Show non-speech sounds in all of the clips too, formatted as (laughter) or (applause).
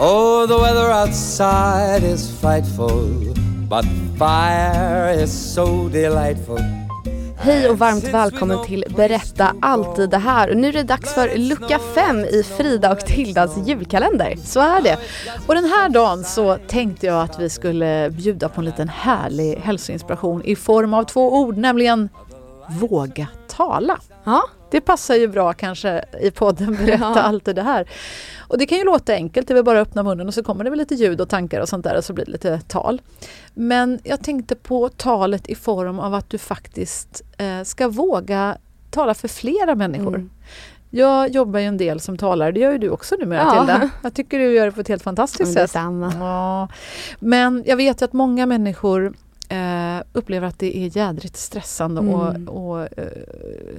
Oh, the weather outside is frightful, but fire is so delightful. Hej och varmt välkommen till Berätta alltid det här. Och nu är det dags för lucka 5 i Frida och Tildas julkalender. Så är det. Och den här dagen så tänkte jag att vi skulle bjuda på en liten härlig hälsoinspiration i form av två ord, nämligen våga tala. Ja. Det passar ju bra kanske i podden Berätta Ja. alltid det här. Och det kan ju låta enkelt, det är väl bara att öppna munnen och så kommer det väl lite ljud och tankar och sånt där och så blir det lite tal. Men jag tänkte på talet i form av att du faktiskt eh, ska våga tala för flera människor. Mm. Jag jobbar ju en del som talare, det gör ju du också numera Ja. Tilda. Jag tycker du gör det på ett helt fantastiskt sätt. Ja. Men jag vet ju att många människor eh, upplever att det är jädrigt stressande Mm. och, och eh,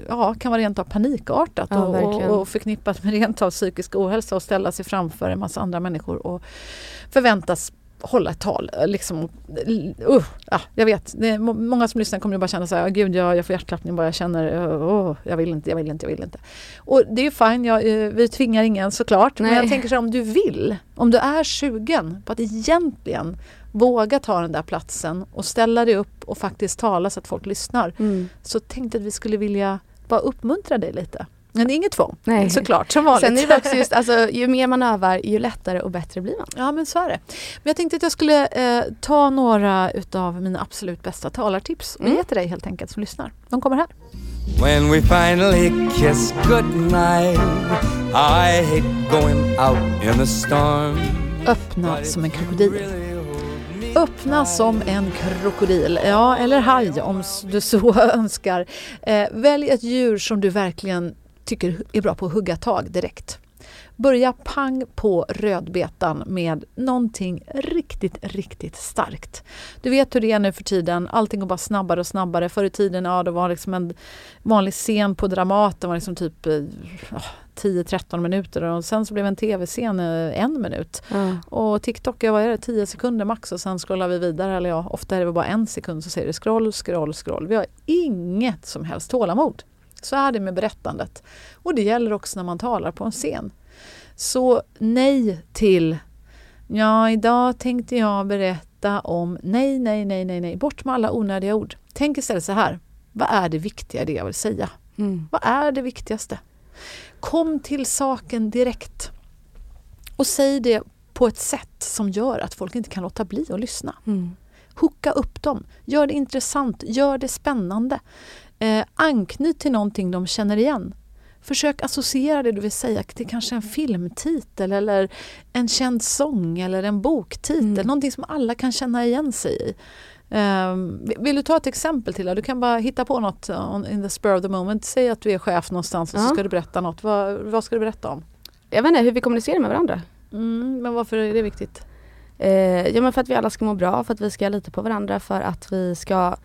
ja, kan vara rent av panikartat Ja, och, och, förknippat med rent av psykisk ohälsa och ställa sig framför en massa andra människor och förväntas hålla ett tal. eh, Liksom, uh, ja, jag vet, många som lyssnar kommer ju bara känna så här, gud jag, jag får hjärtklappning bara jag känner, uh, jag vill inte, jag vill inte, jag vill inte. Och det är ju fine, jag, eh, vi tvingar ingen såklart. Men Nej. jag tänker så här, om du vill, om du är sugen på att egentligen våga ta den där platsen och ställa dig upp och faktiskt tala så att folk lyssnar. Mm. Så tänkte att vi skulle vilja bara uppmuntra dig lite. Men det är inget tvång, Nej. såklart, som vanligt. Sen är det också just, alltså, ju mer man övar ju lättare och bättre blir man. Ja men så är det. Men jag tänkte att jag skulle eh, ta några utav mina absolut bästa talartips och Mm. ge till dig helt enkelt som lyssnar. De kommer här. When we finally kiss goodnight, I hate going out in the storm. Öppna som en krokodil. Öppna som en krokodil, ja eller haj om du så (laughs) önskar. Eh, välj ett djur som du verkligen tycker är bra på att hugga tag direkt. Börja pang på rödbetan med någonting riktigt, riktigt starkt. Du vet hur det är nu för tiden, allting går bara snabbare och snabbare. Förr i tiden, ja det var liksom en vanlig scen på Dramaten var liksom typ eh, ah, 10-13 minuter och sen så blev en tv-scen en minut. Och TikTok, vad är det, 10 sekunder max och sen scrollar vi vidare. Eller ja, ofta är det bara en sekund så ser det scroll, scroll, scroll. Vi har inget som helst tålamod. Så är det med berättandet. Och det gäller också när man talar på en scen. Så nej till Ja, idag tänkte jag berätta om nej, nej, nej, nej, nej. Bort med alla onödiga ord. Tänk istället så här. Vad är det viktiga det jag vill säga? Mm. Vad är det viktigaste? Kom till saken direkt. Och säg det på ett sätt som gör att folk inte kan låta bli att lyssna. Mm. Hooka upp dem. Gör det intressant. Gör det spännande. Eh, anknyt till någonting de känner igen. Försök associera det du vill säga till kanske en filmtitel eller en känd sång eller en boktitel. Mm. Någonting som alla kan känna igen sig i. Ehm, vill- du ta ett exempel till? Du kan bara hitta på något uh, on- in the spur of the moment. Säg att du är chef någonstans och så Ja. ska du berätta något. Vad, vad ska du berätta om? Jag vet inte hur vi kommunicerar med varandra. Mm, men varför är det viktigt? Eh, ja men för att vi alla ska må bra, för att vi ska lita på varandra, för att vi ska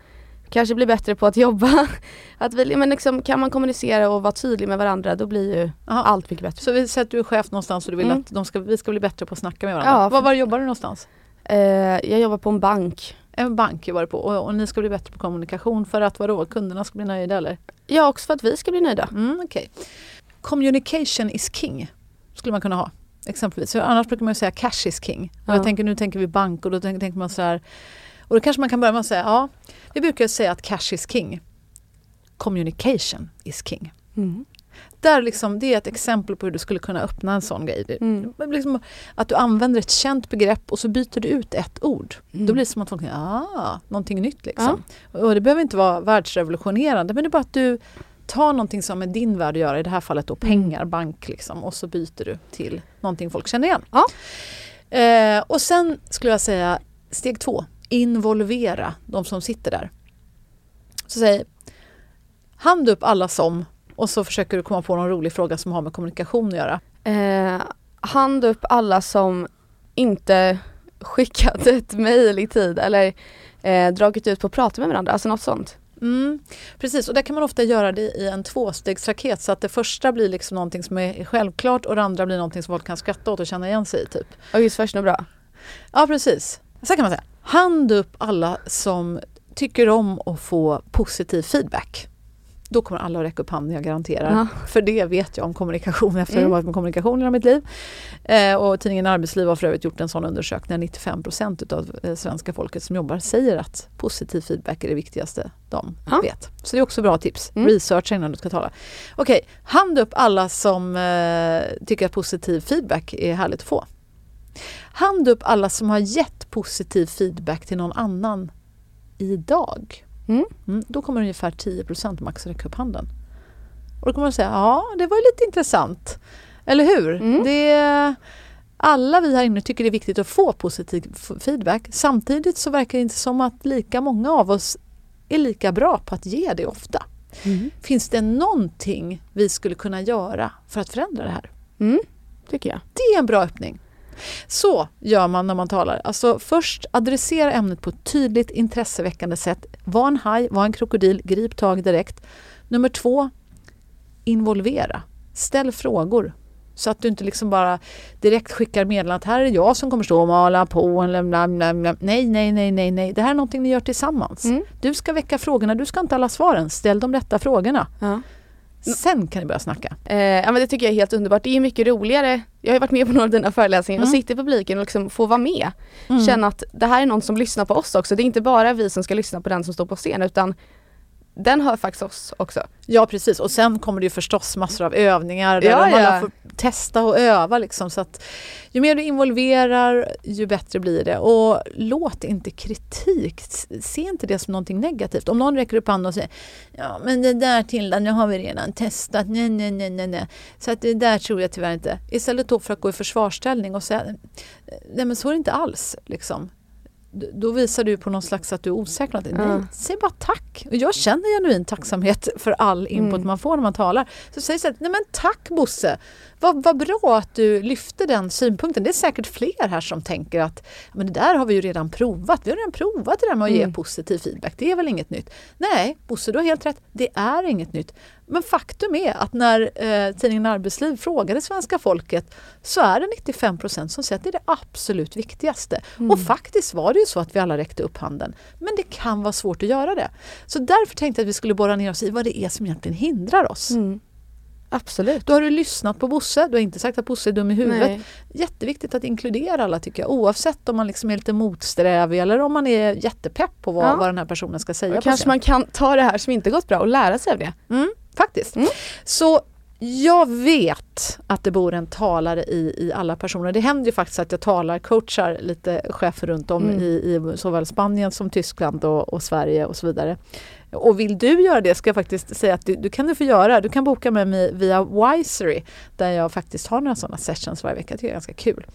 kanske bli bättre på att jobba. (laughs) Att vi, men liksom, kan man kommunicera och vara tydlig med varandra då blir ju Aha. allt mycket bättre. Så vi säger att du är chef någonstans och du vill Mm. att de ska, vi ska bli bättre på att snacka med varandra. Ja, var, var jobbar du någonstans? Eh, jag jobbar på en bank. En bank var det på och, och ni ska bli bättre på kommunikation för att vadå, kunderna ska bli nöjda eller? Ja också för att vi ska bli nöjda. Mm, okej. Communication is king skulle man kunna ha. Exempelvis. För annars brukar man ju säga cash is king. Ja. jag tänker, nu tänker vi bank och då tänker, tänker man så här. Och då kanske man kan börja med att säga, ja, vi brukar säga att cash is king. Communication is king. Mm. Där liksom, det är ett exempel på hur du skulle kunna öppna en sån grej. Mm. Liksom, att du använder ett känt begrepp och så byter du ut ett ord. Mm. Då blir det som att folk tänker, ah, någonting nytt liksom. Och det behöver inte vara världsrevolutionerande men det är bara att du tar någonting som är din värld att göra, i det här fallet då pengar, bank liksom, och så byter du till någonting folk känner igen. Ja. Eh, och sen skulle jag säga steg två, involvera de som sitter där. Så säg, hand upp alla som och så försöker du komma på någon rolig fråga som har med kommunikation att göra. Eh, hand upp alla som inte skickat ett mejl i tid eller eh, dragit ut på att prata med varandra, alltså något sånt. Mm, precis, och där kan man ofta göra det i en tvåstegsraket så att det första blir liksom någonting som är självklart och det andra blir någonting som folk kan skratta åt och känna igen sig i. Typ. Och just först nu bra. Ja precis, så kan man säga. Hand upp alla som tycker om att få positiv feedback. Då kommer alla att räcka upp handen, jag garanterar. Ja. För det vet jag om kommunikation efter att Mm. ha varit med kommunikation i hela mitt liv. Eh, och tidningen Arbetsliv har för övrigt gjort en sån undersökning där 95 procent av eh, svenska folket som jobbar säger att positiv feedback är det viktigaste de Ja. vet. Så det är också bra tips. Mm. Researcha innan du ska tala. Okej, hand upp alla som eh, tycker att positiv feedback är härligt att få. Hand upp alla som har gett positiv feedback till någon annan idag. Mm. Mm, då kommer ungefär 10% max räcka upp handen. Och då kommer man säga, ja det var ju lite intressant. Eller hur? Mm. Det, alla vi här inne tycker det är viktigt att få positiv feedback. Samtidigt så verkar det inte som att lika många av oss är lika bra på att ge det ofta. Finns det någonting vi skulle kunna göra för att förändra det här? Mm, tycker jag. Det är en bra öppning. Så gör man när man talar. Alltså först adressera ämnet på ett tydligt intresseväckande sätt. Var en haj, var en krokodil, grip tag direkt. Nummer två, involvera. Ställ frågor. Så att du inte liksom bara direkt skickar meddelandet att här är jag som kommer stå och mala på. Bla, bla, bla. Nej, nej, nej, nej, nej. Det här är någonting ni gör tillsammans. Mm. Du ska väcka frågorna, du ska inte alla svaren. Ställ de rätta frågorna. Ja. Sen kan ni börja snacka. Eh, ja men det tycker jag är helt underbart. Det är mycket roligare. Jag har varit med på några av dina föreläsningar och Mm. sitter i publiken och liksom får vara med. Mm. Känna att det här är någon som lyssnar på oss också. Det är inte bara vi som ska lyssna på den som står på scen utan den hör faktiskt oss också. Ja precis och sen kommer det ju förstås massor av övningar där Ja, alla ja. får testa och öva liksom så att ju mer du involverar ju bättre blir det och låt inte kritik, se inte det som någonting negativt. Om någon räcker upp handen och säger ja men det där Tilda, nu har vi redan testat, nej nej nej nej nej. Så att det där tror jag tyvärr inte. Istället då för att gå i försvarsställning och säga nej men så är det inte alls liksom. Då visar du på någon slags att du är osäker. Ja. Nej, säg bara tack. Och jag känner genuin tacksamhet för all input Mm. man får när man talar. Så säg så här, nej men tack Bosse. Vad, vad bra att du lyfte den synpunkten. Det är säkert fler här som tänker att men det där har vi ju redan provat. Vi har redan provat det där med att ge Mm. positiv feedback. Det är väl inget nytt? Nej, Bosse du har helt rätt. Det är inget nytt. Men faktum är att när eh, tidningen Arbetsliv frågade svenska folket så är det 95 procent som säger att det är det absolut viktigaste. Mm. Och faktiskt var det ju så att vi alla räckte upp handen. Men det kan vara svårt att göra det. Så därför tänkte jag att vi skulle borra ner oss i vad det är som egentligen hindrar oss. Mm. Absolut. Då har du lyssnat på Bosse, du har inte sagt att Bosse är dum i huvudet. Nej. Jätteviktigt att inkludera alla tycker jag, oavsett om man liksom är lite motsträvig eller om man är jättepepp på vad, Ja. vad den här personen ska säga. Och kanske man kan ta det här som inte gått bra och lära sig av det. Mm, faktiskt. Mm. Så jag vet att det bor en talare i, i alla personer. Det händer ju faktiskt att jag talar, coachar lite chefer runt om Mm. i, i såväl Spanien som Tyskland och, och Sverige och så vidare. Och vill du göra det ska jag faktiskt säga att du, du kan du få göra. Du kan boka med mig via Wisery där jag faktiskt har några sådana sessions varje vecka. Det är ganska kul.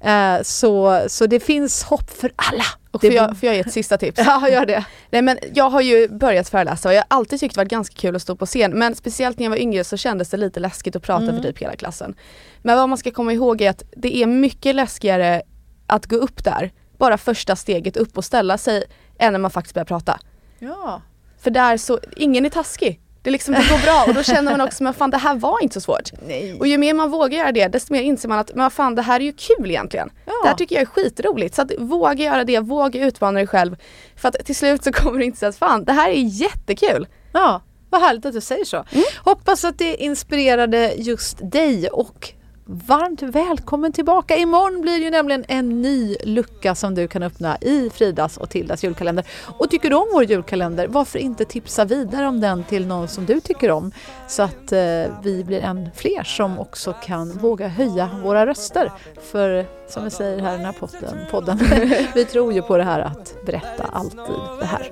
Eh, så, så det finns hopp för alla. Och Det får jag, får jag ge ett sista tips? (laughs) Ja, gör det. Nej men jag har ju börjat föreläsa och jag har alltid tyckt det varit ganska kul att stå på scen men speciellt när jag var yngre så kändes det lite läskigt att prata Mm. för typ hela klassen. Men vad man ska komma ihåg är att det är mycket läskigare att gå upp där, bara första steget upp och ställa sig, än när man faktiskt börjar prata. Ja. För där så, ingen är taskig. Det, liksom, det går bra och då känner man också, men fan det här var inte så svårt. Nej. Och ju mer man vågar göra det, desto mer inser man att men fan det här är ju kul egentligen. Ja. Det här tycker jag är skitroligt. Så att våga göra det, våga utmana dig själv. För att till slut så kommer du inte säga att fan det här är jättekul. Ja, vad härligt att du säger så. Mm. Hoppas att det inspirerade just dig och varmt välkommen tillbaka. Imorgon blir det ju nämligen en ny lucka som du kan öppna i Fridas och Tildas julkalender. Och tycker du om vår julkalender, varför inte tipsa vidare om den till någon som du tycker om? Så att eh, vi blir än fler som också kan våga höja våra röster. För som vi säger här i den här podden, podden (laughs) vi tror ju på det här att berätta alltid det här.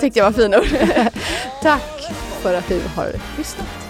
Tyckte jag var fina ord. (laughs) Tack för att du har lyssnat.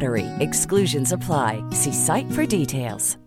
BUTTERY. Exclusions apply. See site for details.